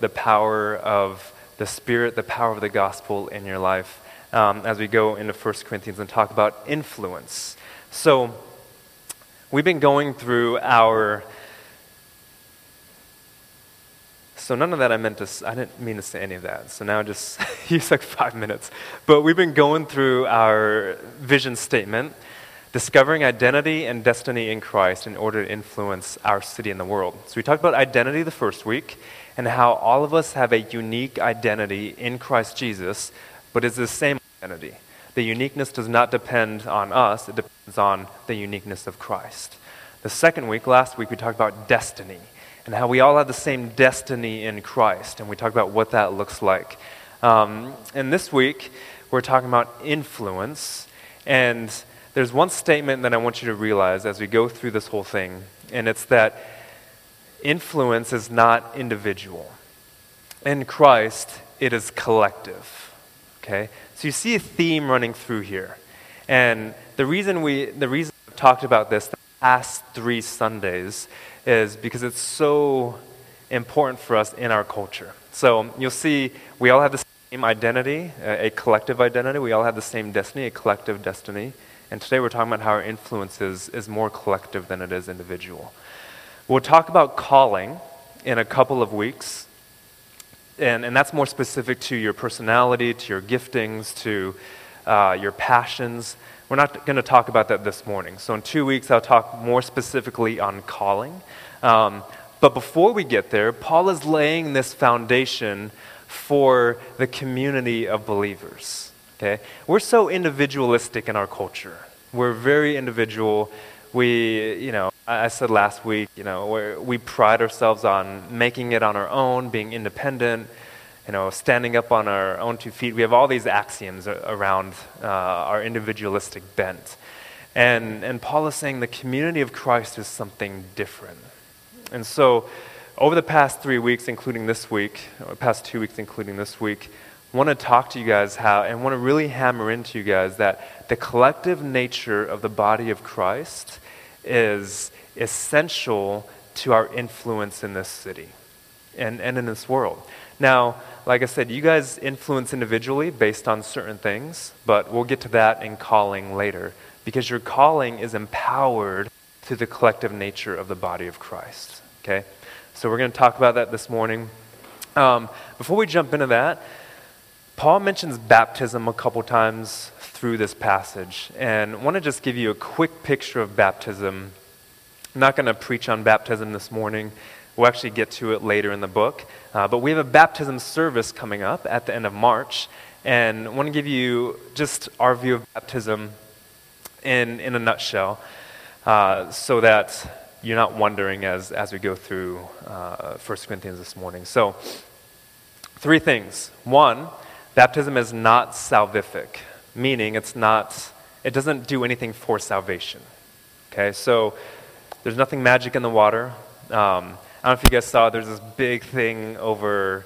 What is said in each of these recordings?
The power of the Spirit, the power of the gospel in your life um, as we go into 1 Corinthians and talk about influence. So, we've been going through our. So, none of that I meant to, I didn't mean to say any of that. So, now just use like five minutes. But we've been going through our vision statement discovering identity and destiny in Christ in order to influence our city and the world. So we talked about identity the first week and how all of us have a unique identity in Christ Jesus, but it's the same identity. The uniqueness does not depend on us, it depends on the uniqueness of Christ. The second week, last week, we talked about destiny and how we all have the same destiny in Christ, and we talked about what that looks like. Um, and this week, we're talking about influence, and there's one statement that I want you to realize as we go through this whole thing, and it's that influence is not individual. In Christ, it is collective. Okay? So you see a theme running through here. And the reason we the reason I've talked about this the past three Sundays is because it's so important for us in our culture. So you'll see we all have the same identity, a collective identity. We all have the same destiny, a collective destiny. And today we're talking about how our influence is, is more collective than it is individual. We'll talk about calling in a couple of weeks. And, and that's more specific to your personality, to your giftings, to uh, your passions. We're not going to talk about that this morning. So, in two weeks, I'll talk more specifically on calling. Um, but before we get there, Paul is laying this foundation for the community of believers. Okay? We're so individualistic in our culture. We're very individual. We, you know, I said last week, you know, we pride ourselves on making it on our own, being independent, you know, standing up on our own two feet. We have all these axioms around uh, our individualistic bent. And, and Paul is saying the community of Christ is something different. And so, over the past three weeks, including this week, or past two weeks, including this week, I want to talk to you guys how, and want to really hammer into you guys that the collective nature of the body of Christ is essential to our influence in this city and, and in this world. Now, like I said, you guys influence individually based on certain things, but we'll get to that in calling later because your calling is empowered through the collective nature of the body of Christ. Okay? So we're going to talk about that this morning. Um, before we jump into that, Paul mentions baptism a couple times through this passage, and want to just give you a quick picture of baptism. I'm not going to preach on baptism this morning. We'll actually get to it later in the book. Uh, but we have a baptism service coming up at the end of March, and I want to give you just our view of baptism in, in a nutshell uh, so that you're not wondering as, as we go through uh, 1 Corinthians this morning. So, three things. One, Baptism is not salvific, meaning it's not, it doesn't do anything for salvation. Okay, so there's nothing magic in the water. Um, I don't know if you guys saw, there's this big thing over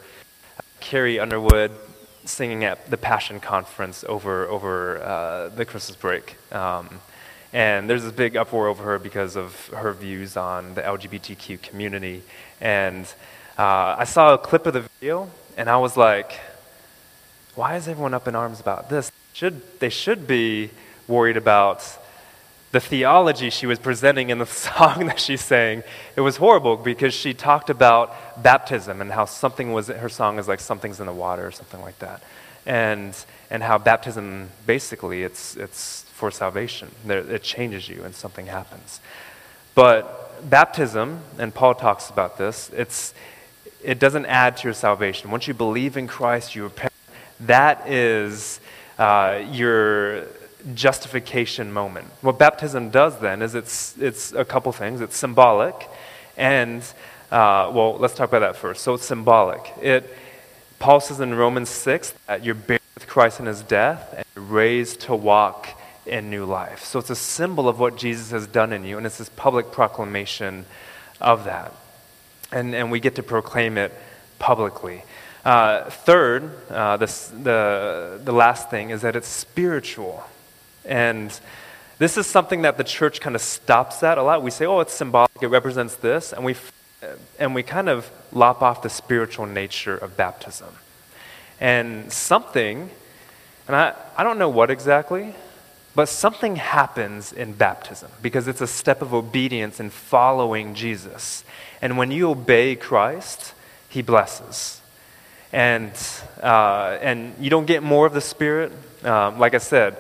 Carrie Underwood singing at the Passion Conference over, over uh, the Christmas break. Um, and there's this big uproar over her because of her views on the LGBTQ community. And uh, I saw a clip of the video, and I was like, why is everyone up in arms about this? Should, they should be worried about the theology she was presenting in the song that she sang. It was horrible because she talked about baptism and how something was, her song is like something's in the water or something like that. And, and how baptism, basically, it's, it's for salvation. It changes you and something happens. But baptism, and Paul talks about this, it's, it doesn't add to your salvation. Once you believe in Christ, you repent that is, uh, your justification moment. What baptism does then is it's, it's a couple things. It's symbolic, and, uh, well, let's talk about that first. So it's symbolic. It, Paul says in Romans 6 that you're buried with Christ in his death and raised to walk in new life. So it's a symbol of what Jesus has done in you, and it's this public proclamation of that. And, and we get to proclaim it publicly. Uh, third, uh, this, the, the last thing is that it's spiritual. And this is something that the church kind of stops at a lot. We say, oh, it's symbolic, it represents this, and we, and we kind of lop off the spiritual nature of baptism. And something, and I, I don't know what exactly, but something happens in baptism because it's a step of obedience in following Jesus. And when you obey Christ, He blesses. And, uh, and you don't get more of the Spirit. Um, like I said,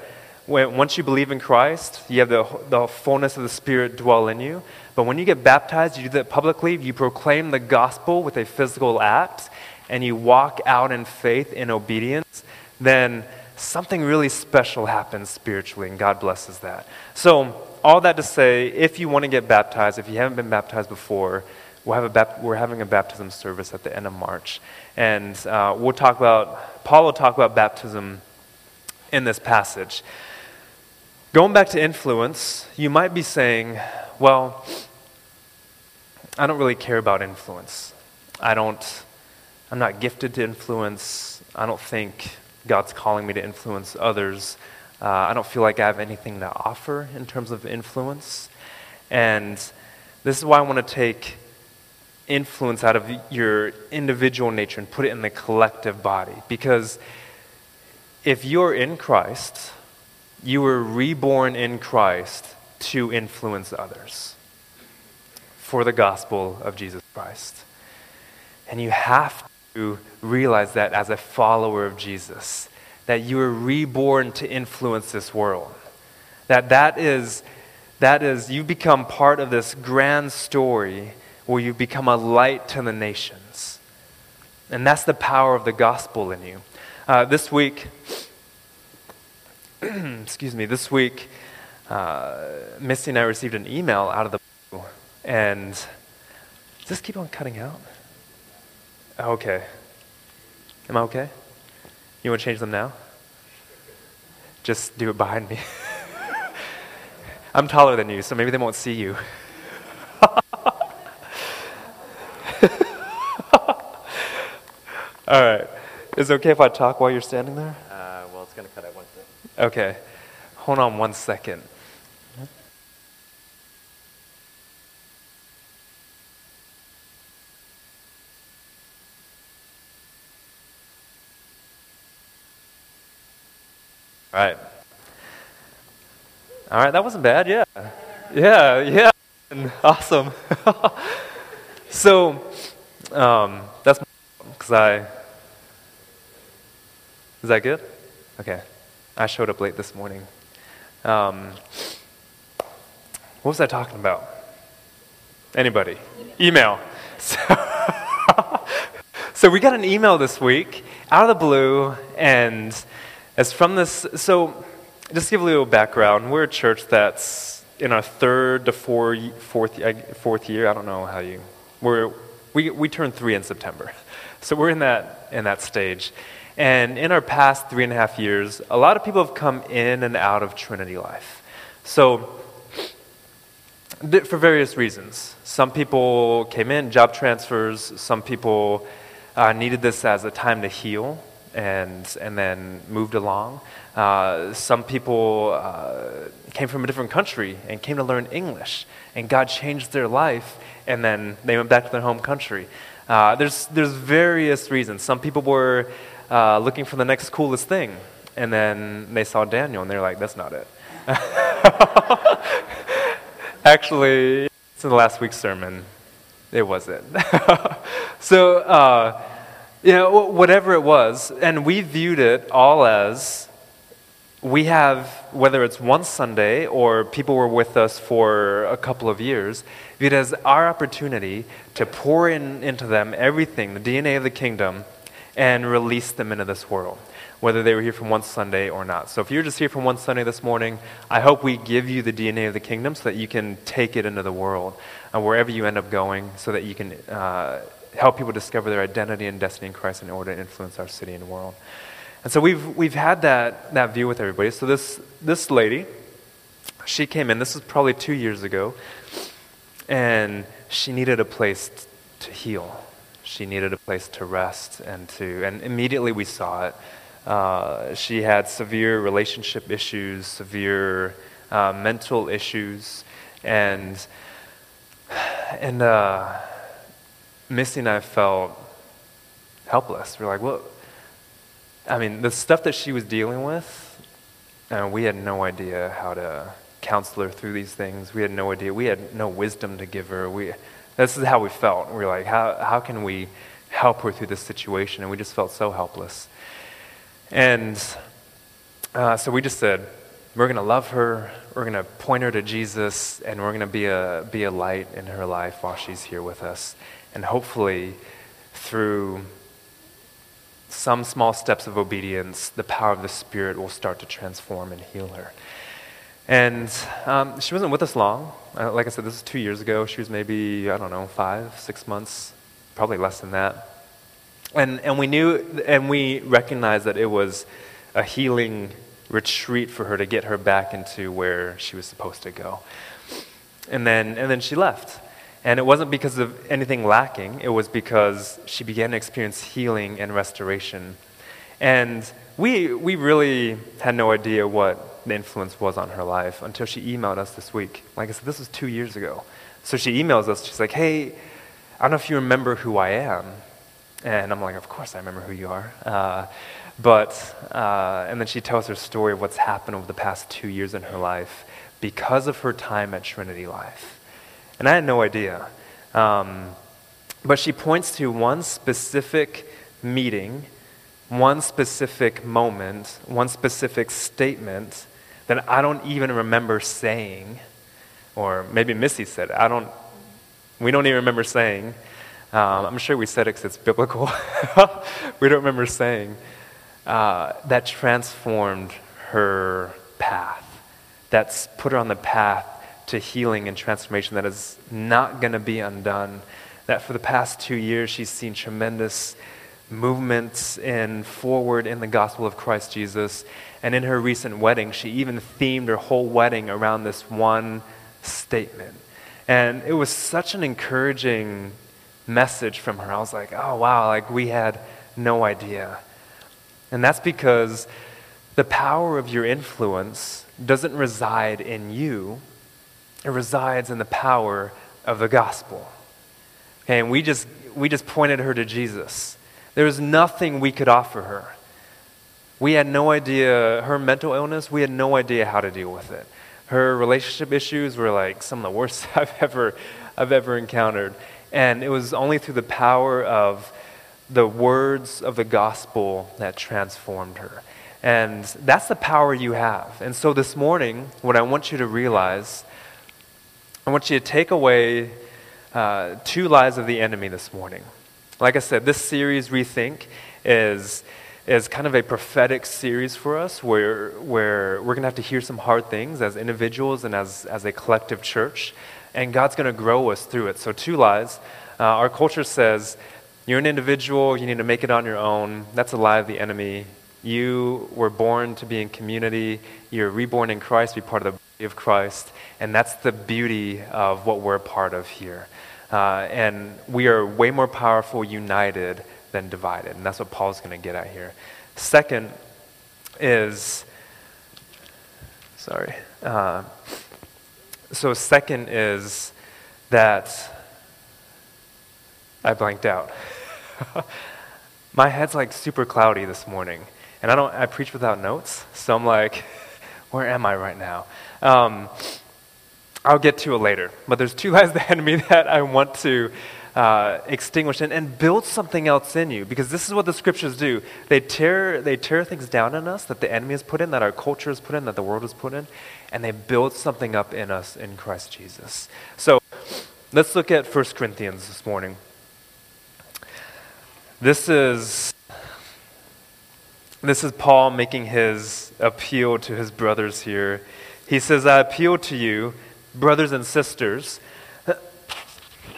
when, once you believe in Christ, you have the, the fullness of the Spirit dwell in you. But when you get baptized, you do that publicly, you proclaim the gospel with a physical act, and you walk out in faith in obedience, then something really special happens spiritually, and God blesses that. So, all that to say, if you want to get baptized, if you haven't been baptized before, we'll have a bap- we're having a baptism service at the end of March. And uh, we'll talk about, Paul will talk about baptism in this passage. Going back to influence, you might be saying, well, I don't really care about influence. I don't, I'm not gifted to influence. I don't think God's calling me to influence others. Uh, I don't feel like I have anything to offer in terms of influence. And this is why I want to take influence out of your individual nature and put it in the collective body. Because if you're in Christ, you were reborn in Christ to influence others for the gospel of Jesus Christ. And you have to realize that as a follower of Jesus, that you were reborn to influence this world. That that is, that is, you become part of this grand story where you become a light to the nations. And that's the power of the gospel in you. Uh, this week, excuse me, this week, uh, Misty and I received an email out of the blue, and does this keep on cutting out? Okay. Am I okay? You want to change them now? Just do it behind me. I'm taller than you, so maybe they won't see you. All right. Is it okay if I talk while you're standing there? Uh, well, it's going to cut out one second. Okay. Hold on one second. All right. All right, that wasn't bad. Yeah. Yeah, yeah. Awesome. so, um, that's because I. Is that good? Okay. I showed up late this morning. Um, what was I talking about? Anybody? Email. So, so we got an email this week out of the blue, and it's from this. So, just give a little background. We're a church that's in our third to four, fourth, fourth year. I don't know how you. We're, we, we turned three in September. So we're in that, in that stage. And in our past three and a half years, a lot of people have come in and out of Trinity Life. So, for various reasons. Some people came in, job transfers, some people uh, needed this as a time to heal and, and then moved along. Uh, some people uh, came from a different country and came to learn English, and God changed their life, and then they went back to their home country. Uh, there's, there's various reasons. Some people were uh, looking for the next coolest thing. And then they saw Daniel and they're like, that's not it. Actually, it's in the last week's sermon. It wasn't. so, uh, you know, whatever it was, and we viewed it all as we have, whether it's one Sunday or people were with us for a couple of years, viewed as our opportunity to pour in into them everything, the DNA of the kingdom, and release them into this world, whether they were here from one Sunday or not. So if you're just here from one Sunday this morning, I hope we give you the DNA of the kingdom so that you can take it into the world, uh, wherever you end up going, so that you can uh, help people discover their identity and destiny in Christ in order to influence our city and world. And so we've, we've had that, that view with everybody. So this, this lady, she came in, this was probably two years ago, and she needed a place t- to heal. She needed a place to rest and to, and immediately we saw it. Uh, she had severe relationship issues, severe uh, mental issues, and and uh, Missy and I felt helpless. We're like, well, I mean, the stuff that she was dealing with, uh, we had no idea how to counsel her through these things. We had no idea. We had no wisdom to give her. We, this is how we felt. We were like, how, how can we help her through this situation? And we just felt so helpless. And uh, so we just said, we're going to love her, we're going to point her to Jesus, and we're going to be a, be a light in her life while she's here with us. And hopefully, through some small steps of obedience, the power of the Spirit will start to transform and heal her. And um, she wasn't with us long. Uh, like I said, this was two years ago. She was maybe, I don't know, five, six months, probably less than that. And, and we knew and we recognized that it was a healing retreat for her to get her back into where she was supposed to go. And then, and then she left. And it wasn't because of anything lacking, it was because she began to experience healing and restoration. And we, we really had no idea what the influence was on her life until she emailed us this week. Like I said, this was two years ago. So she emails us, she's like, hey, I don't know if you remember who I am. And I'm like, of course I remember who you are. Uh, but, uh, and then she tells her story of what's happened over the past two years in her life because of her time at Trinity Life. And I had no idea. Um, but she points to one specific meeting, one specific moment, one specific statement that I don't even remember saying, or maybe Missy said it. I don't, we don't even remember saying. Um, I'm sure we said it because it's biblical. we don't remember saying. Uh, that transformed her path. That's put her on the path to healing and transformation that is not going to be undone. That for the past two years, she's seen tremendous movements in forward in the gospel of Christ Jesus. And in her recent wedding, she even themed her whole wedding around this one statement. And it was such an encouraging message from her. I was like, oh, wow, like we had no idea. And that's because the power of your influence doesn't reside in you, it resides in the power of the gospel. Okay, and we just, we just pointed her to Jesus. There was nothing we could offer her. We had no idea, her mental illness, we had no idea how to deal with it. Her relationship issues were like some of the worst I've ever, I've ever encountered. And it was only through the power of the words of the gospel that transformed her. And that's the power you have. And so this morning, what I want you to realize I want you to take away uh, two lies of the enemy this morning. Like I said, this series, Rethink, is, is kind of a prophetic series for us where, where we're going to have to hear some hard things as individuals and as, as a collective church. And God's going to grow us through it. So, two lies. Uh, our culture says you're an individual, you need to make it on your own. That's a lie of the enemy. You were born to be in community, you're reborn in Christ, be part of the body of Christ. And that's the beauty of what we're a part of here. Uh, and we are way more powerful united than divided. And that's what Paul's going to get at here. Second is, sorry. Uh, so, second is that I blanked out. My head's like super cloudy this morning. And I don't I preach without notes, so I'm like, where am I right now? Um, I'll get to it later. But there's two lies of me that I want to uh, extinguish and, and build something else in you because this is what the scriptures do. They tear, they tear things down in us that the enemy has put in, that our culture has put in, that the world has put in, and they build something up in us in Christ Jesus. So let's look at 1 Corinthians this morning. This is This is Paul making his appeal to his brothers here. He says, I appeal to you, brothers and sisters.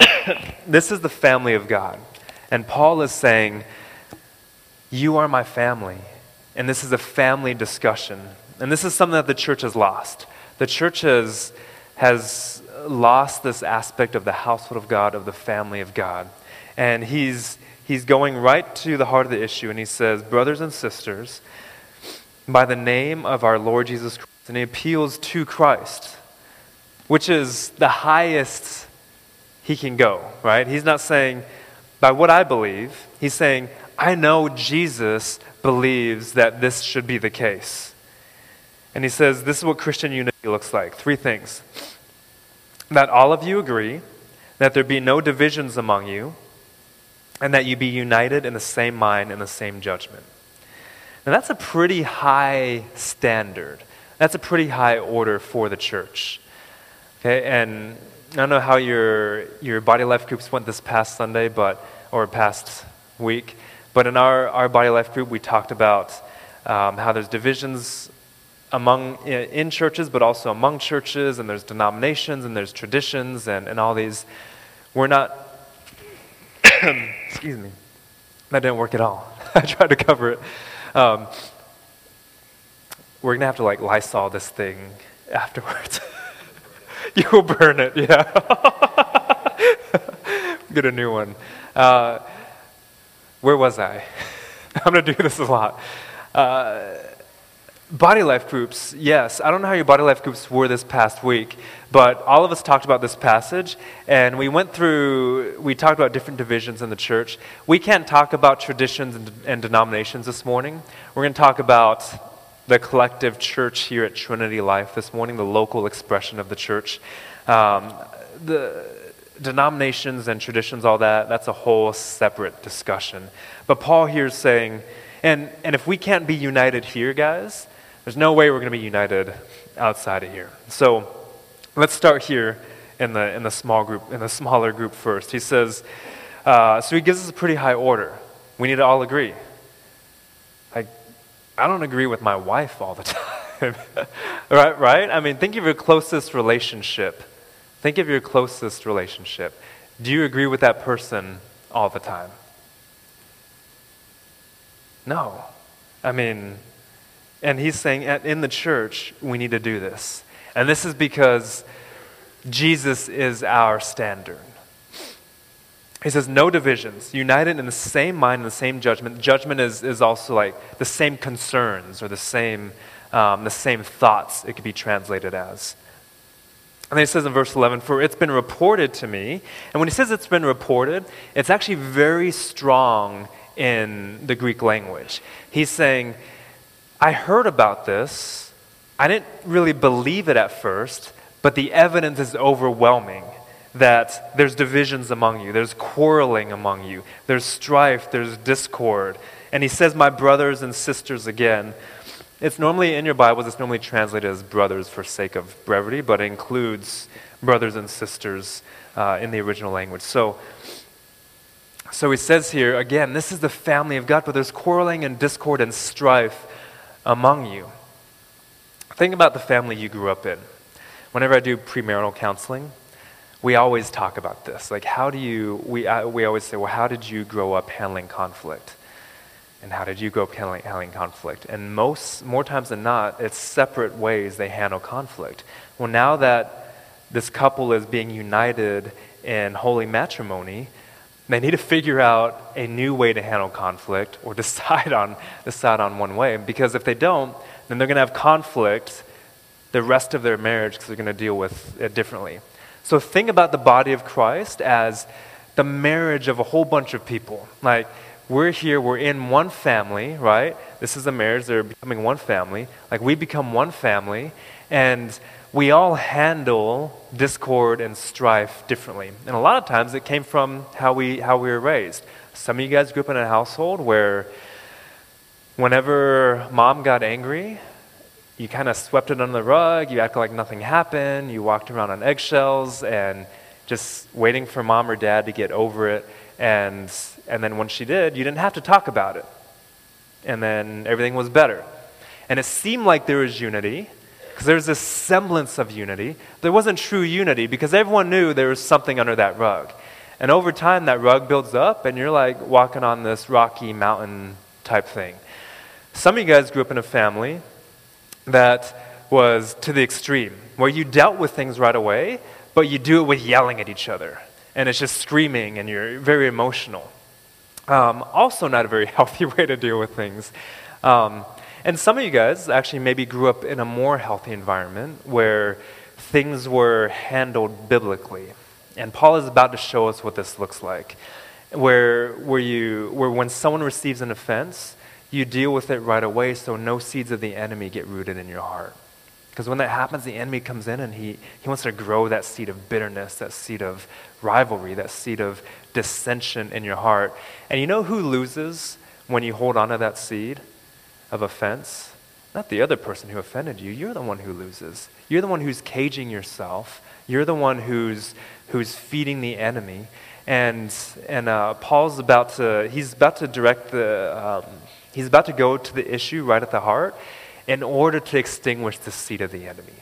this is the family of God. And Paul is saying, You are my family. And this is a family discussion. And this is something that the church has lost. The church has, has lost this aspect of the household of God, of the family of God. And he's, he's going right to the heart of the issue, and he says, Brothers and sisters, by the name of our Lord Jesus Christ, and he appeals to Christ, which is the highest he can go, right? He's not saying, by what I believe, he's saying, I know Jesus believes that this should be the case. And he says, This is what Christian unity looks like. Three things that all of you agree, that there be no divisions among you, and that you be united in the same mind and the same judgment. Now, that's a pretty high standard. That's a pretty high order for the church. Okay, and I don't know how your, your body life groups went this past Sunday, but, or past week, but in our, our body life group, we talked about um, how there's divisions among in churches, but also among churches, and there's denominations, and there's traditions, and, and all these. We're not. excuse me. That didn't work at all. I tried to cover it. Um, we're gonna have to like Lysol this thing afterwards. you will burn it, yeah. Get a new one. Uh, where was I? I'm gonna do this a lot. Uh, Body life groups, yes. I don't know how your body life groups were this past week, but all of us talked about this passage, and we went through, we talked about different divisions in the church. We can't talk about traditions and, and denominations this morning. We're going to talk about the collective church here at Trinity Life this morning, the local expression of the church. Um, the denominations and traditions, all that, that's a whole separate discussion. But Paul here is saying, and, and if we can't be united here, guys, there's no way we're going to be united outside of here. So let's start here in the, in the small group, in the smaller group first. He says, uh, so he gives us a pretty high order. We need to all agree. I don't agree with my wife all the time. right, right? I mean, think of your closest relationship. Think of your closest relationship. Do you agree with that person all the time? No. I mean, and he's saying in the church, we need to do this. And this is because Jesus is our standard. He says, no divisions, united in the same mind and the same judgment. Judgment is, is also like the same concerns or the same, um, the same thoughts, it could be translated as. And then he says in verse 11, For it's been reported to me. And when he says it's been reported, it's actually very strong in the Greek language. He's saying, I heard about this. I didn't really believe it at first, but the evidence is overwhelming that there's divisions among you, there's quarreling among you, there's strife, there's discord. And he says, My brothers and sisters again. It's normally in your Bibles, it's normally translated as brothers for sake of brevity, but it includes brothers and sisters uh, in the original language. So, so he says here, again, this is the family of God, but there's quarreling and discord and strife among you. Think about the family you grew up in. Whenever I do premarital counseling, we always talk about this. Like, how do you, we, uh, we always say, well, how did you grow up handling conflict? And how did you grow up handling, handling conflict? And most, more times than not, it's separate ways they handle conflict. Well, now that this couple is being united in holy matrimony, they need to figure out a new way to handle conflict or decide on, decide on one way. Because if they don't, then they're going to have conflict the rest of their marriage because they're going to deal with it differently. So think about the body of Christ as the marriage of a whole bunch of people. Like, we're here, we're in one family, right? This is a marriage, they're becoming one family. Like, we become one family, and we all handle discord and strife differently. And a lot of times it came from how we, how we were raised. Some of you guys grew up in a household where whenever mom got angry, you kind of swept it under the rug, you acted like nothing happened, you walked around on eggshells and just waiting for mom or dad to get over it. And, and then when she did, you didn't have to talk about it. and then everything was better. And it seemed like there was unity, because there was this semblance of unity. There wasn't true unity because everyone knew there was something under that rug. And over time, that rug builds up, and you're like walking on this rocky mountain type thing. Some of you guys grew up in a family that was to the extreme, where you dealt with things right away, but you do it with yelling at each other. And it's just screaming, and you're very emotional. Um, also, not a very healthy way to deal with things. Um, and some of you guys actually maybe grew up in a more healthy environment where things were handled biblically. And Paul is about to show us what this looks like. Where, where, you, where when someone receives an offense, you deal with it right away so no seeds of the enemy get rooted in your heart. Because when that happens, the enemy comes in and he, he wants to grow that seed of bitterness, that seed of rivalry, that seed of dissension in your heart. And you know who loses when you hold on to that seed? of offense, not the other person who offended you. You're the one who loses. You're the one who's caging yourself. You're the one who's, who's feeding the enemy. And, and uh, Paul's about to, he's about to direct the, um, he's about to go to the issue right at the heart in order to extinguish the seed of the enemy.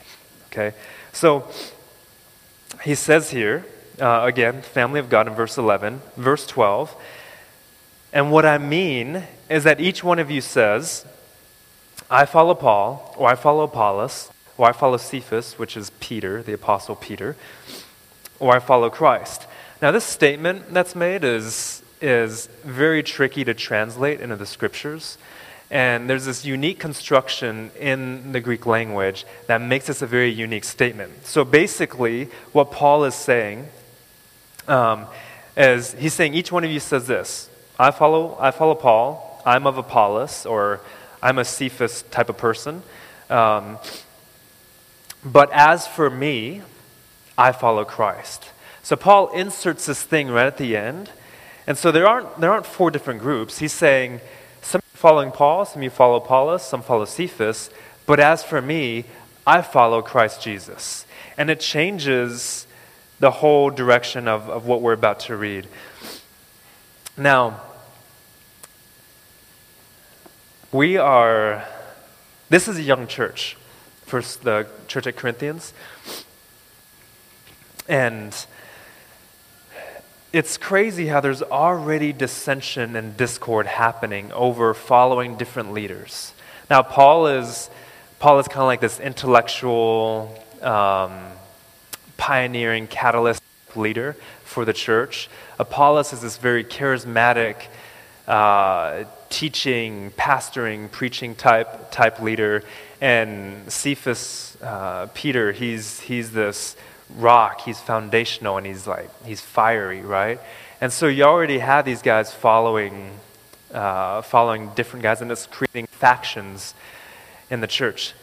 Okay? So he says here, uh, again, family of God in verse 11, verse 12. And what I mean is that each one of you says, I follow Paul, or I follow Apollos, or I follow Cephas, which is Peter, the Apostle Peter, or I follow Christ. Now, this statement that's made is, is very tricky to translate into the scriptures. And there's this unique construction in the Greek language that makes this a very unique statement. So basically, what Paul is saying um, is he's saying each one of you says this I follow, I follow Paul, I'm of Apollos, or I'm a Cephas type of person. Um, but as for me, I follow Christ. So Paul inserts this thing right at the end. And so there aren't, there aren't four different groups. He's saying, some following Paul, some you follow Apollos, some follow Cephas. But as for me, I follow Christ Jesus. And it changes the whole direction of, of what we're about to read. Now, we are, this is a young church, first the church at Corinthians. And it's crazy how there's already dissension and discord happening over following different leaders. Now, Paul is, Paul is kind of like this intellectual, um, pioneering, catalyst leader for the church. Apollos is this very charismatic, uh, teaching, pastoring, preaching type, type leader. And Cephas, uh, Peter, he's, he's this rock, he's foundational, and he's like, he's fiery, right? And so you already have these guys following, uh, following different guys, and it's creating factions in the church.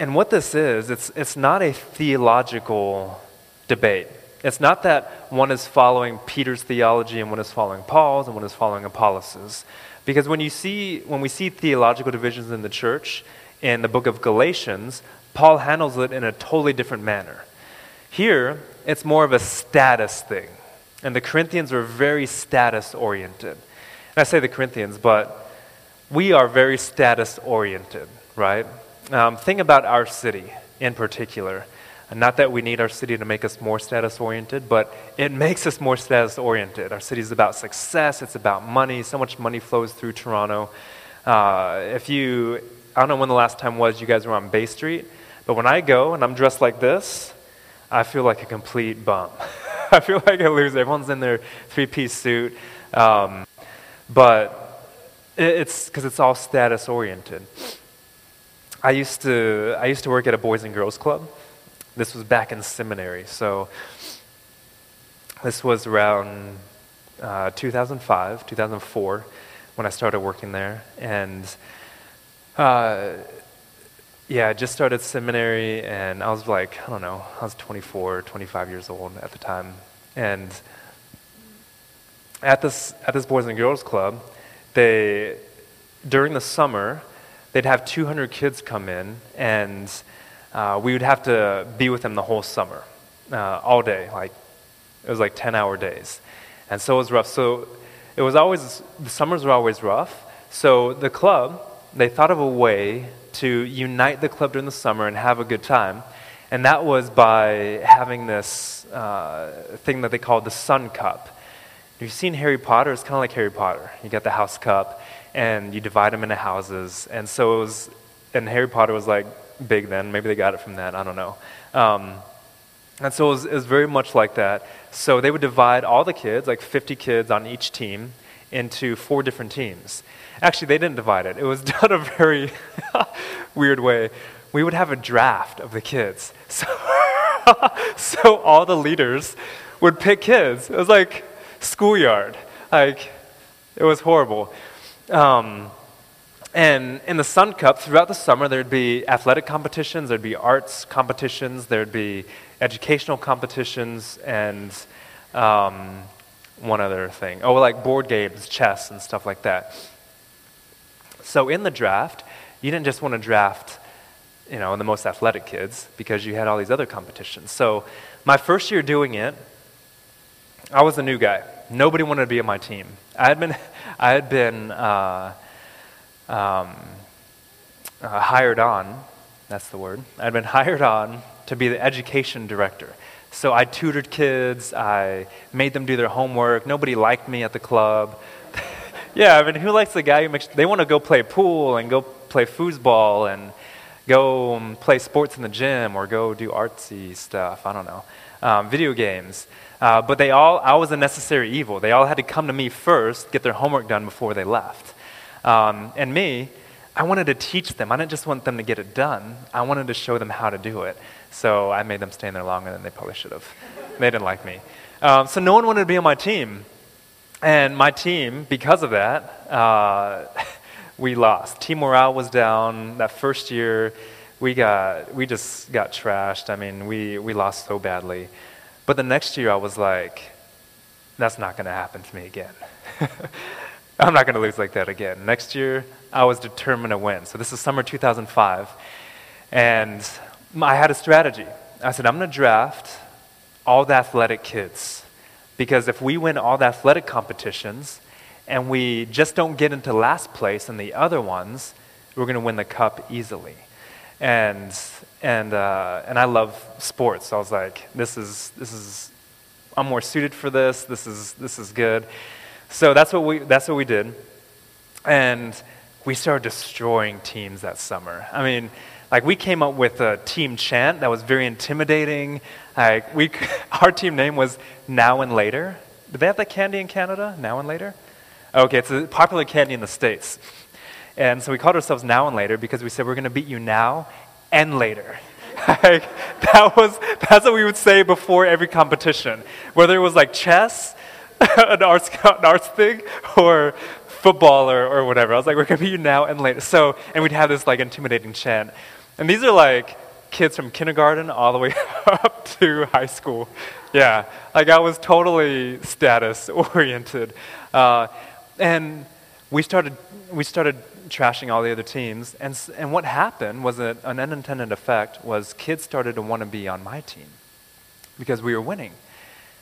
And what this is, it's, it's not a theological debate. It's not that one is following Peter's theology and one is following Paul's and one is following Apollos'. Because when, you see, when we see theological divisions in the church, in the book of Galatians, Paul handles it in a totally different manner. Here, it's more of a status thing. And the Corinthians were very status oriented. And I say the Corinthians, but we are very status oriented, right? Um, think about our city in particular. Not that we need our city to make us more status oriented, but it makes us more status oriented. Our city is about success, it's about money. So much money flows through Toronto. Uh, if you, I don't know when the last time was you guys were on Bay Street, but when I go and I'm dressed like this, I feel like a complete bum. I feel like a loser. Everyone's in their three piece suit. Um, but it's because it's all status oriented. I used, to, I used to work at a Boys and Girls Club. This was back in seminary. So this was around uh, 2005, 2004 when I started working there. And uh, yeah, I just started seminary and I was like, I don't know, I was 24, 25 years old at the time. And at this, at this Boys and Girls Club, they, during the summer, they'd have 200 kids come in and uh, we would have to be with them the whole summer, uh, all day. Like it was like 10 hour days. And so it was rough. So it was always, the summers were always rough. So the club, they thought of a way to unite the club during the summer and have a good time. And that was by having this uh, thing that they called the Sun Cup. If you've seen Harry Potter, it's kind of like Harry Potter. You got the house cup, and you divide them into houses. And so it was, and Harry Potter was like big then. Maybe they got it from that. I don't know. Um, and so it was, it was very much like that. So they would divide all the kids, like 50 kids on each team, into four different teams. Actually, they didn't divide it. It was done a very weird way. We would have a draft of the kids. So, so all the leaders would pick kids. It was like schoolyard. Like, it was horrible. Um, and in the Sun Cup, throughout the summer, there'd be athletic competitions, there'd be arts competitions, there'd be educational competitions, and um, one other thing. Oh, like board games, chess, and stuff like that. So in the draft, you didn't just want to draft, you know, the most athletic kids because you had all these other competitions. So my first year doing it, I was a new guy. Nobody wanted to be on my team. I had been, I had been uh, um, uh, hired on. That's the word. I had been hired on to be the education director. So I tutored kids. I made them do their homework. Nobody liked me at the club. yeah, I mean, who likes the guy who makes? They want to go play pool and go play foosball and go um, play sports in the gym or go do artsy stuff. I don't know, um, video games. Uh, but they all, I was a necessary evil. They all had to come to me first, get their homework done before they left. Um, and me, I wanted to teach them. I didn't just want them to get it done. I wanted to show them how to do it. So I made them stay in there longer than they probably should have. they didn't like me. Um, so no one wanted to be on my team. And my team, because of that, uh, we lost. Team morale was down. That first year, we, got, we just got trashed. I mean, we, we lost so badly. But the next year, I was like, that's not going to happen to me again. I'm not going to lose like that again. Next year, I was determined to win. So this is summer 2005. And I had a strategy. I said, I'm going to draft all the athletic kids. Because if we win all the athletic competitions and we just don't get into last place in the other ones, we're going to win the cup easily. And, and, uh, and I love sports. So I was like, this is, this is, I'm more suited for this. This is, this is good. So that's what we, that's what we did. And we started destroying teams that summer. I mean, like we came up with a team chant that was very intimidating. Like we, our team name was Now and Later. Do they have that candy in Canada? Now and Later? Okay, it's a popular candy in the States. And so we called ourselves Now and Later because we said we're going to beat you now and later. like, that was, that's what we would say before every competition. Whether it was like chess an arts, an arts thing or football or, or whatever. I was like, we're going to be you now and later. So, and we'd have this like intimidating chant. And these are like kids from kindergarten all the way up to high school. Yeah, like I was totally status oriented. Uh, and we started, we started trashing all the other teams. And, and what happened was that an unintended effect was kids started to want to be on my team because we were winning.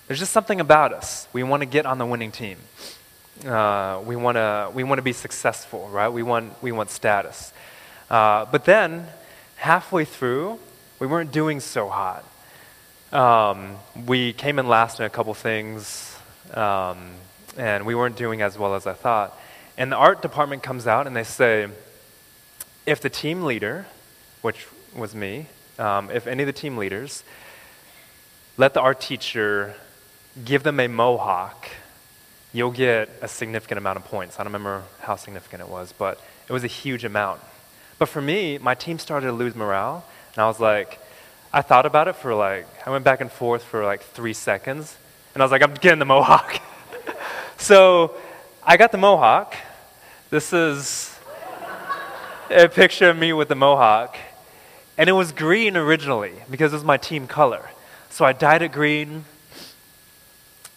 There's just something about us. We want to get on the winning team. Uh, we want to we want to be successful, right? We want we want status. Uh, but then, halfway through, we weren't doing so hot. Um, we came in last in a couple things, um, and we weren't doing as well as I thought. And the art department comes out and they say, if the team leader, which was me, um, if any of the team leaders, let the art teacher give them a mohawk, you'll get a significant amount of points. I don't remember how significant it was, but it was a huge amount. But for me, my team started to lose morale, and I was like, I thought about it for like, I went back and forth for like three seconds, and I was like, I'm getting the mohawk. so I got the mohawk. This is a picture of me with the mohawk. And it was green originally because it was my team color. So I dyed it green,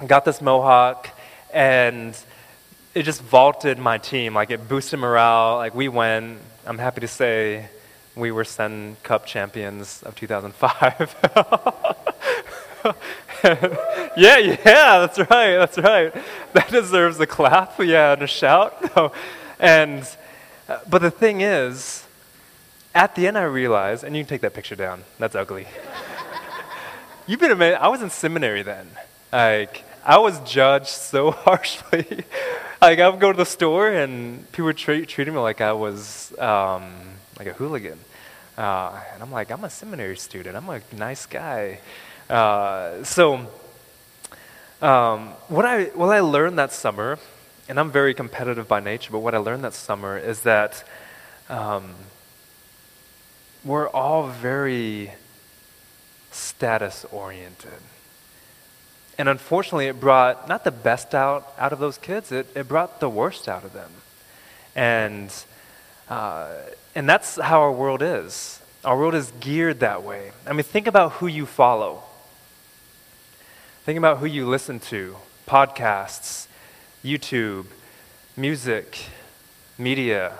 got this mohawk, and it just vaulted my team. Like it boosted morale. Like we went. I'm happy to say we were Sun Cup champions of 2005. yeah, yeah, that's right, that's right. That deserves a clap, yeah, and a shout. And, uh, but the thing is, at the end I realized, and you can take that picture down, that's ugly. You've been amazed, I was in seminary then. Like, I was judged so harshly. like, I would go to the store and people were treat, treating me like I was um, like a hooligan. Uh, and I'm like, I'm a seminary student. I'm a nice guy. Uh, so, um, what I what I learned that summer, and I'm very competitive by nature, but what I learned that summer is that um, we're all very status oriented. And unfortunately, it brought not the best out, out of those kids, it, it brought the worst out of them. And, uh, and that's how our world is. Our world is geared that way. I mean, think about who you follow. Think about who you listen to podcasts, YouTube, music, media,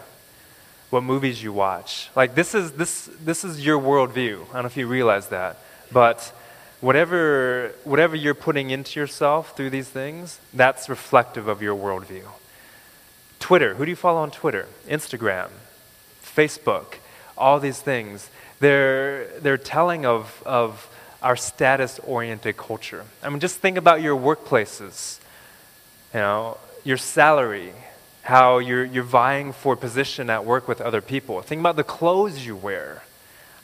what movies you watch. Like, this is, this, this is your worldview. I don't know if you realize that. But whatever, whatever you're putting into yourself through these things, that's reflective of your worldview. Twitter, who do you follow on Twitter? Instagram, Facebook, all these things. They're, they're telling of, of our status oriented culture. I mean, just think about your workplaces, you know, your salary, how you're, you're vying for position at work with other people. Think about the clothes you wear.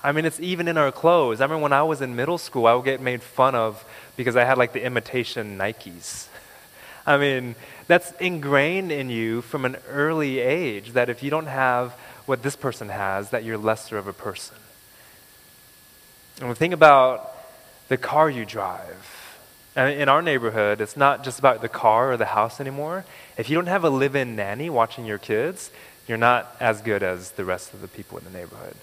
I mean, it's even in our clothes. I remember when I was in middle school, I would get made fun of because I had like the imitation Nikes. I mean, that's ingrained in you from an early age that if you don't have what this person has, that you're lesser of a person. And think about the car you drive. And in our neighborhood, it's not just about the car or the house anymore. If you don't have a live in nanny watching your kids, you're not as good as the rest of the people in the neighborhood.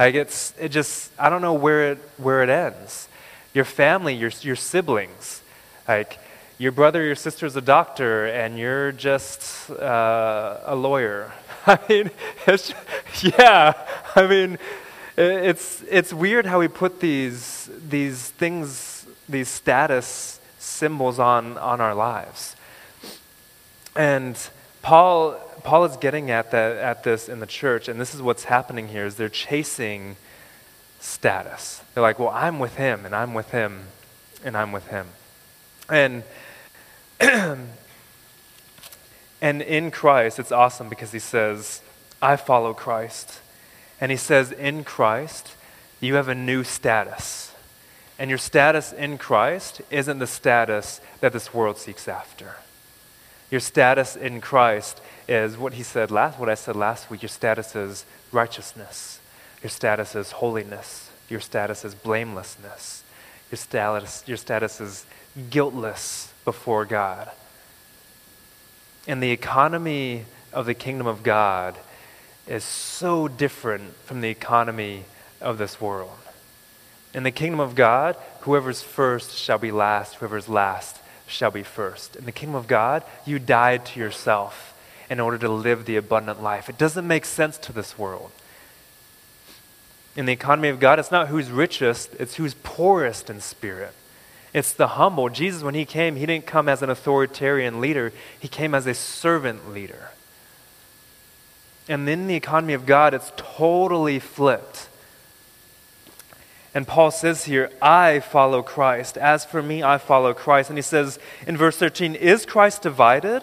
Like it's, it just, I don't know where it, where it ends. Your family, your, your siblings, like your brother, your sister's a doctor, and you're just uh, a lawyer. I mean, it's, yeah, I mean, it's, it's weird how we put these, these things, these status symbols on, on our lives. And Paul, Paul is getting at, that, at this in the church, and this is what's happening here, is they're chasing status. They're like, well, I'm with him, and I'm with him, and I'm with him. And, and in Christ, it's awesome because he says, I follow Christ. And he says, in Christ, you have a new status. And your status in Christ isn't the status that this world seeks after. Your status in Christ is what he said last, what I said last week. Your status is righteousness. Your status is holiness. Your status is blamelessness. Your status, your status is guiltless before God. And the economy of the kingdom of God is so different from the economy of this world. In the kingdom of God, whoever's first shall be last, whoever's last shall be first. In the kingdom of God, you died to yourself in order to live the abundant life. It doesn't make sense to this world. In the economy of God, it's not who's richest, it's who's poorest in spirit. It's the humble. Jesus, when he came, he didn't come as an authoritarian leader, he came as a servant leader. And in the economy of God, it's totally flipped. And Paul says here, I follow Christ. As for me, I follow Christ. And he says in verse 13, Is Christ divided?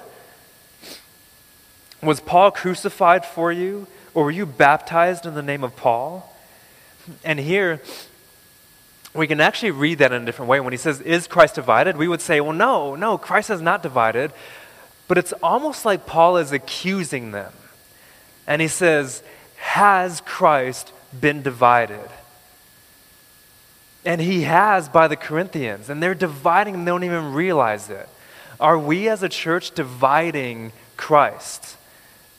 Was Paul crucified for you? Or were you baptized in the name of Paul? And here, we can actually read that in a different way. When he says, Is Christ divided? We would say, Well, no, no, Christ is not divided. But it's almost like Paul is accusing them. And he says, Has Christ been divided? And he has by the Corinthians. And they're dividing and they don't even realize it. Are we as a church dividing Christ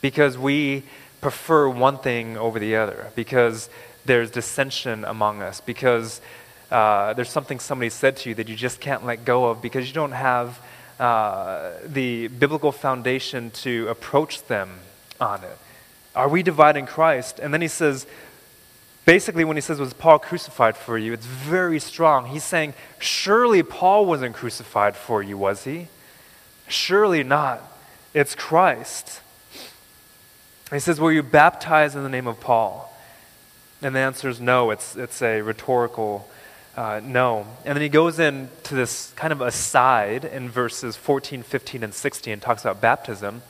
because we prefer one thing over the other? Because there's dissension among us? Because uh, there's something somebody said to you that you just can't let go of because you don't have uh, the biblical foundation to approach them on it? Are we dividing Christ? And then he says, basically, when he says, Was Paul crucified for you? it's very strong. He's saying, Surely Paul wasn't crucified for you, was he? Surely not. It's Christ. he says, Were you baptized in the name of Paul? And the answer is no. It's, it's a rhetorical uh, no. And then he goes into this kind of aside in verses 14, 15, and 16 and talks about baptism.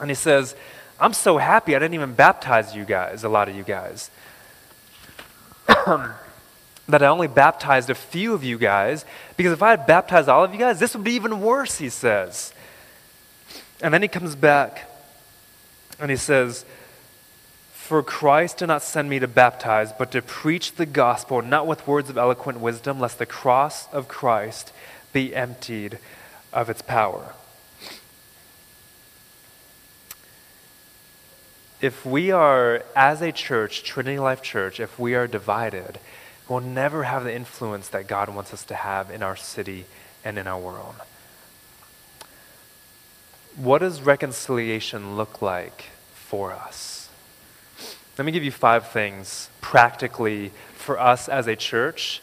And he says, I'm so happy I didn't even baptize you guys, a lot of you guys. that I only baptized a few of you guys, because if I had baptized all of you guys, this would be even worse, he says. And then he comes back and he says, For Christ did not send me to baptize, but to preach the gospel, not with words of eloquent wisdom, lest the cross of Christ be emptied of its power. If we are, as a church, Trinity Life Church, if we are divided, we'll never have the influence that God wants us to have in our city and in our world. What does reconciliation look like for us? Let me give you five things practically for us as a church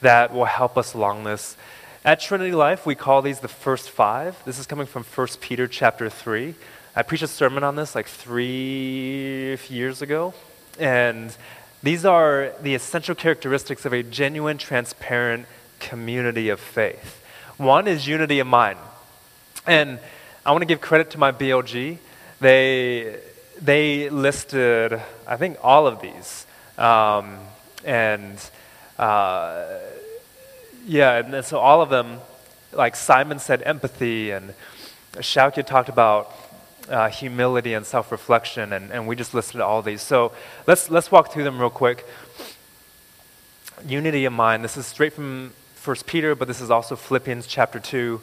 that will help us along this. At Trinity Life, we call these the first five. This is coming from 1 Peter chapter 3. I preached a sermon on this like three years ago, and these are the essential characteristics of a genuine, transparent community of faith. One is unity of mind. And I want to give credit to my BLG. They, they listed, I think, all of these. Um, and uh, yeah, and so all of them, like Simon said, empathy, and Shaukia talked about uh, humility and self reflection, and, and we just listed all these. So let's, let's walk through them real quick. Unity of mind. This is straight from 1 Peter, but this is also Philippians chapter 2.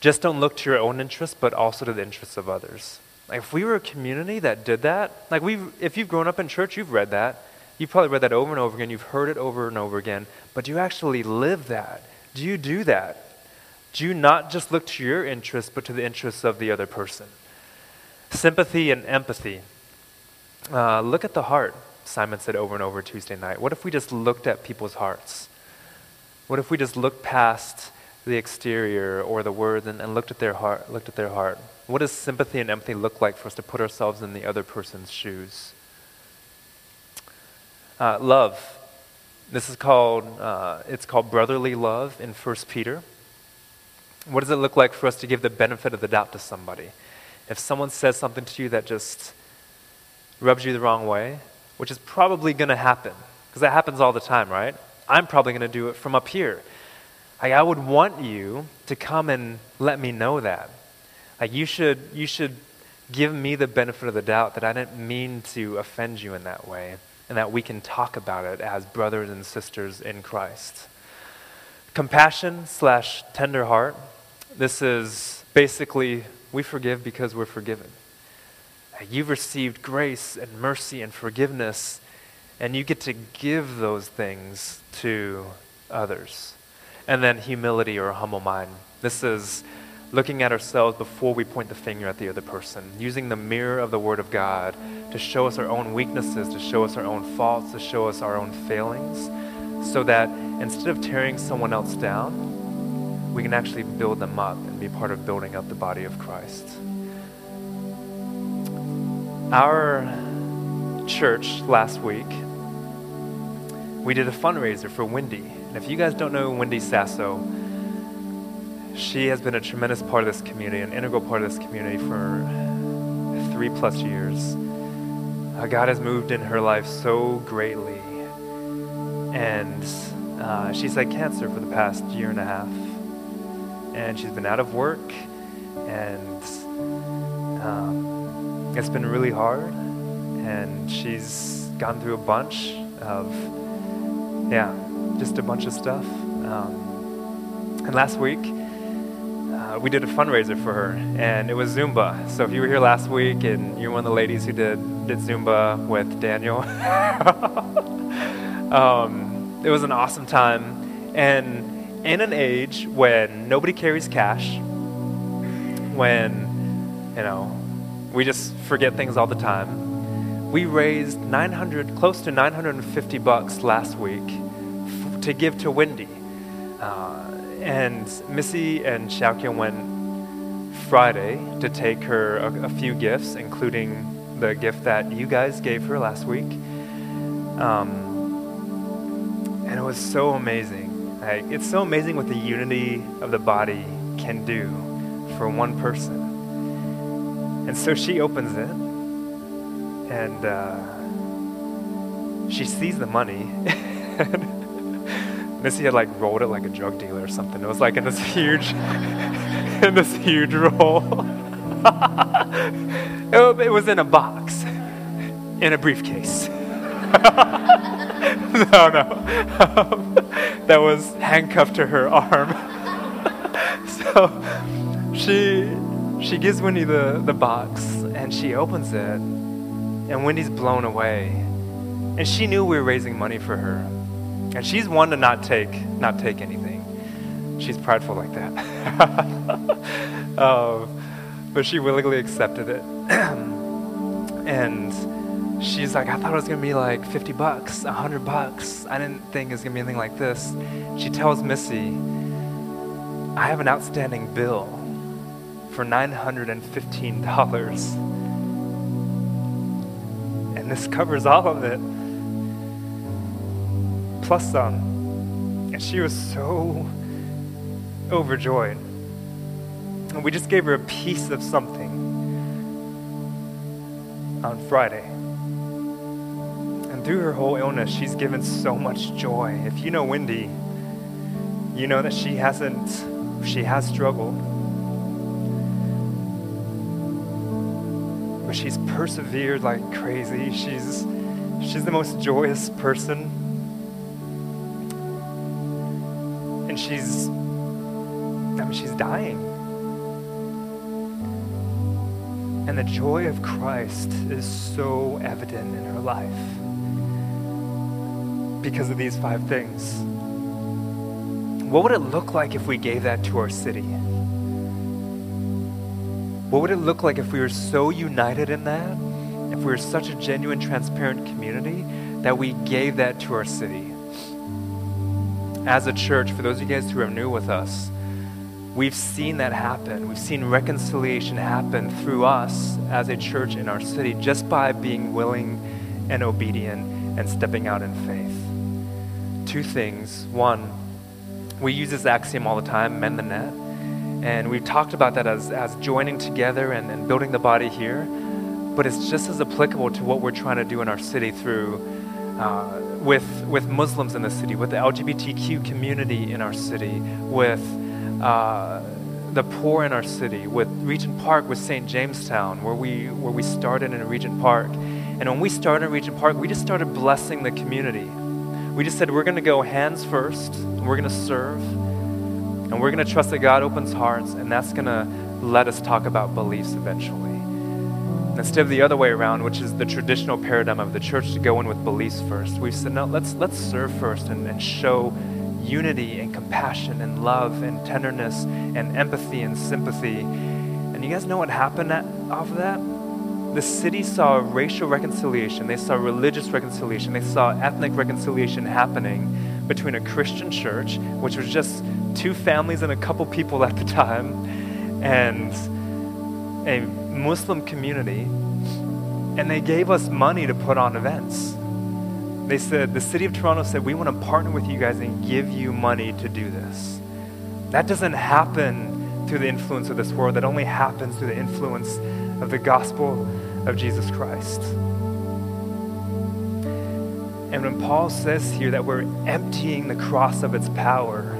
Just don't look to your own interests, but also to the interests of others. Like if we were a community that did that, like we if you've grown up in church, you've read that. You've probably read that over and over again. You've heard it over and over again. But do you actually live that? Do you do that? Do you not just look to your interests, but to the interests of the other person? Sympathy and empathy. Uh, look at the heart, Simon said over and over Tuesday night. What if we just looked at people's hearts? What if we just looked past the exterior or the words and, and looked at their heart looked at their heart? What does sympathy and empathy look like for us to put ourselves in the other person's shoes? Uh, love. This is called uh, it's called brotherly love in 1 Peter. What does it look like for us to give the benefit of the doubt to somebody? If someone says something to you that just rubs you the wrong way, which is probably going to happen, because that happens all the time, right? I'm probably going to do it from up here. Like, I would want you to come and let me know that. Like, you should, you should give me the benefit of the doubt that I didn't mean to offend you in that way, and that we can talk about it as brothers and sisters in Christ. Compassion slash tender heart. This is basically we forgive because we're forgiven. Uh, you've received grace and mercy and forgiveness, and you get to give those things to others. And then humility or a humble mind. This is looking at ourselves before we point the finger at the other person, using the mirror of the Word of God to show us our own weaknesses, to show us our own faults, to show us our own failings, so that instead of tearing someone else down, we can actually build them up and be part of building up the body of Christ. Our church last week, we did a fundraiser for Wendy. And if you guys don't know Wendy Sasso, she has been a tremendous part of this community, an integral part of this community for three plus years. Uh, God has moved in her life so greatly. And uh, she's had cancer for the past year and a half and she's been out of work, and um, it's been really hard. And she's gone through a bunch of, yeah, just a bunch of stuff. Um, and last week, uh, we did a fundraiser for her, and it was Zumba. So if you were here last week and you're one of the ladies who did, did Zumba with Daniel, um, it was an awesome time. And in an age when nobody carries cash, when, you know, we just forget things all the time, we raised 900, close to 950 bucks last week f- to give to Wendy. Uh, and Missy and Xiaoqian went Friday to take her a, a, few gifts, including the gift that you guys gave her last week. Um, and it was so amazing. Like, it's so amazing what the unity of the body can do for one person. And so she opens it and uh, she sees the money. Missy had like rolled it like a drug dealer or something. It was like in this huge, in this huge roll. it was in a box, in a briefcase. no, no, that was handcuffed to her arm. so she she gives Wendy the, the box and she opens it and Wendy's blown away. And she knew we were raising money for her. And she's one to not take, not take anything. She's prideful like that. um, but she willingly accepted it. and she's like, I thought it was to be like 50 bucks, 100 bucks. I didn't think it was to be anything like this. She tells Missy, I have an outstanding bill for $915 and this covers all of it, plus some. And she was so overjoyed. And we just gave her a piece of something on Friday. Through her whole illness, she's given so much joy. If you know Wendy, you know that she hasn't, she has struggled But she's persevered like crazy. She's she's the most joyous person. And she's I mean she's dying. And the joy of Christ is so evident in her life because of these five things. What would it look like if we gave that to our city? What would it look like if we were so united in that? If we were such a genuine, transparent community that we gave that to our city? As a church, for those of you guys who are new with us, we've seen that happen. We've seen reconciliation happen through us as a church in our city just by being willing and obedient and stepping out in faith. Two things. One, we use this axiom all the time mend the net. And we've talked about that as, as joining together and, and building the body here. But it's just as applicable to what we're trying to do in our city through uh, with, with Muslims in the city, with the LGBTQ community in our city, with uh, the poor in our city, with Regent Park, with St. Jamestown, where we, where we started in Regent Park. And when we started in Regent Park, we just started blessing the community. We just said, we're going to go hands first, and we're going to serve and we're going to trust that God opens hearts, and that's going to let us talk about beliefs eventually. Instead of the other way around, which is the traditional paradigm of the church to go in with beliefs first, we've said, no, let's, let's serve first and, and show unity and compassion and love and tenderness and empathy and sympathy. And you guys know what happened at, off of that? The city saw racial reconciliation, they saw religious reconciliation, they saw ethnic reconciliation happening between a Christian church, which was just two families and a couple people at the time, and a Muslim community, and they gave us money to put on events. They said, the city of Toronto said, we want to partner with you guys and give you money to do this. That doesn't happen through the influence of this world, that only happens through the influence of the gospel of Jesus Christ. And when Paul says here that we're emptying the cross of its power,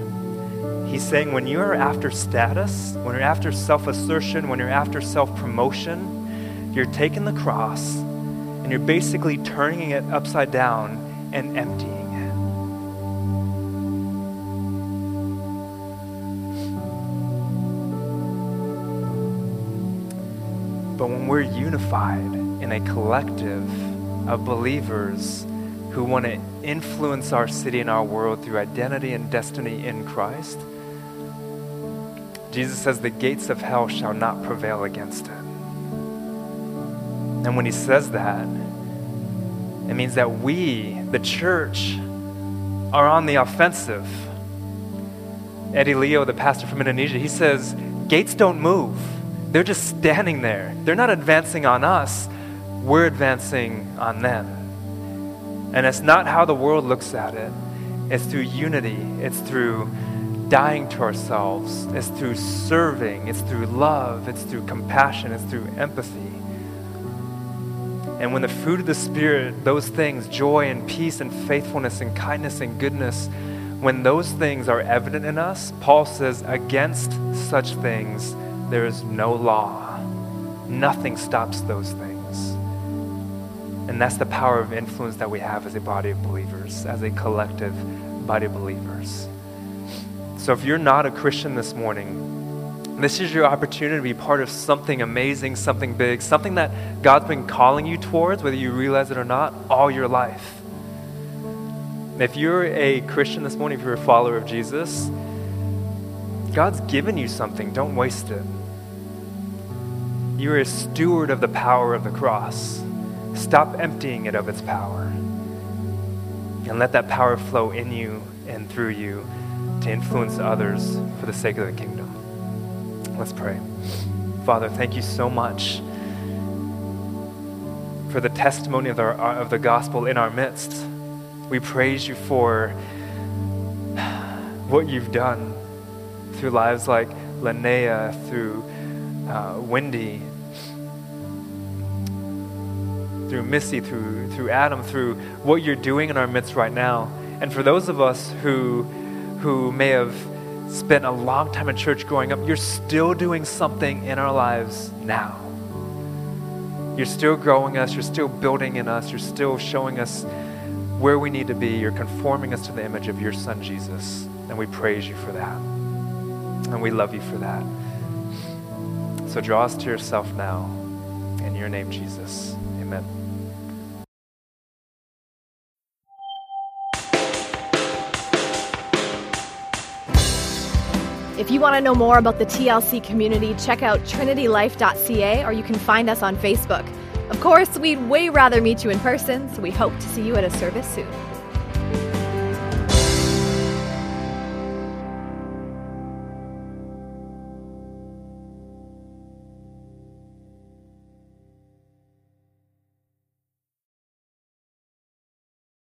He's saying when you're after status, when you're after self assertion, when you're after self promotion, you're taking the cross and you're basically turning it upside down and emptying But when we're unified in a collective of believers who want to influence our city and our world through identity and destiny in Christ, Jesus says, The gates of hell shall not prevail against it. And when he says that, It means that we, the church, are on the offensive. Eddy Leo, the pastor from Indonesia, he says, Gates don't move. They're just standing there. They're not advancing on us, we're advancing on them. And it's not how the world looks at it, it's through unity, it's through dying to ourselves, it's through serving, it's through love, it's through compassion, it's through empathy. And when the fruit of the Spirit, those things, joy and peace and faithfulness and kindness and goodness, when those things are evident in us, Paul says, against such things there is no law. Nothing stops those things. And that's the power of influence that we have as a body of believers, as a collective body of believers. So if you're not a Christian this morning, this is your opportunity to be part of something amazing, something big, something that God's been calling you towards, whether you realize it or not, all your life. If you're a Christian this morning, if you're a follower of Jesus, God's given you something. Don't waste it. You're a steward of the power of the cross. Stop emptying it of its power. And let that power flow in you and through you to influence others for the sake of the kingdom. Let's pray. Father, thank you so much for the testimony of the, of the gospel in our midst. We praise you for what you've done through lives like Linnea, through uh, Wendy, through Missy, through, through Adam, through what you're doing in our midst right now. And for those of us who, who may have spent a long time in church growing up, you're still doing something in our lives now. You're still growing us, you're still building in us, you're still showing us where we need to be. You're conforming us to the image of your Son, Jesus. And we praise you for that. And we love you for that. So draw us to yourself now. In your name, Jesus. Amen. If you want to know more about the TLC community, check out trinitylife.ca or you can find us on Facebook. Of course, we'd way rather meet you in person, so we hope to see you at a service soon.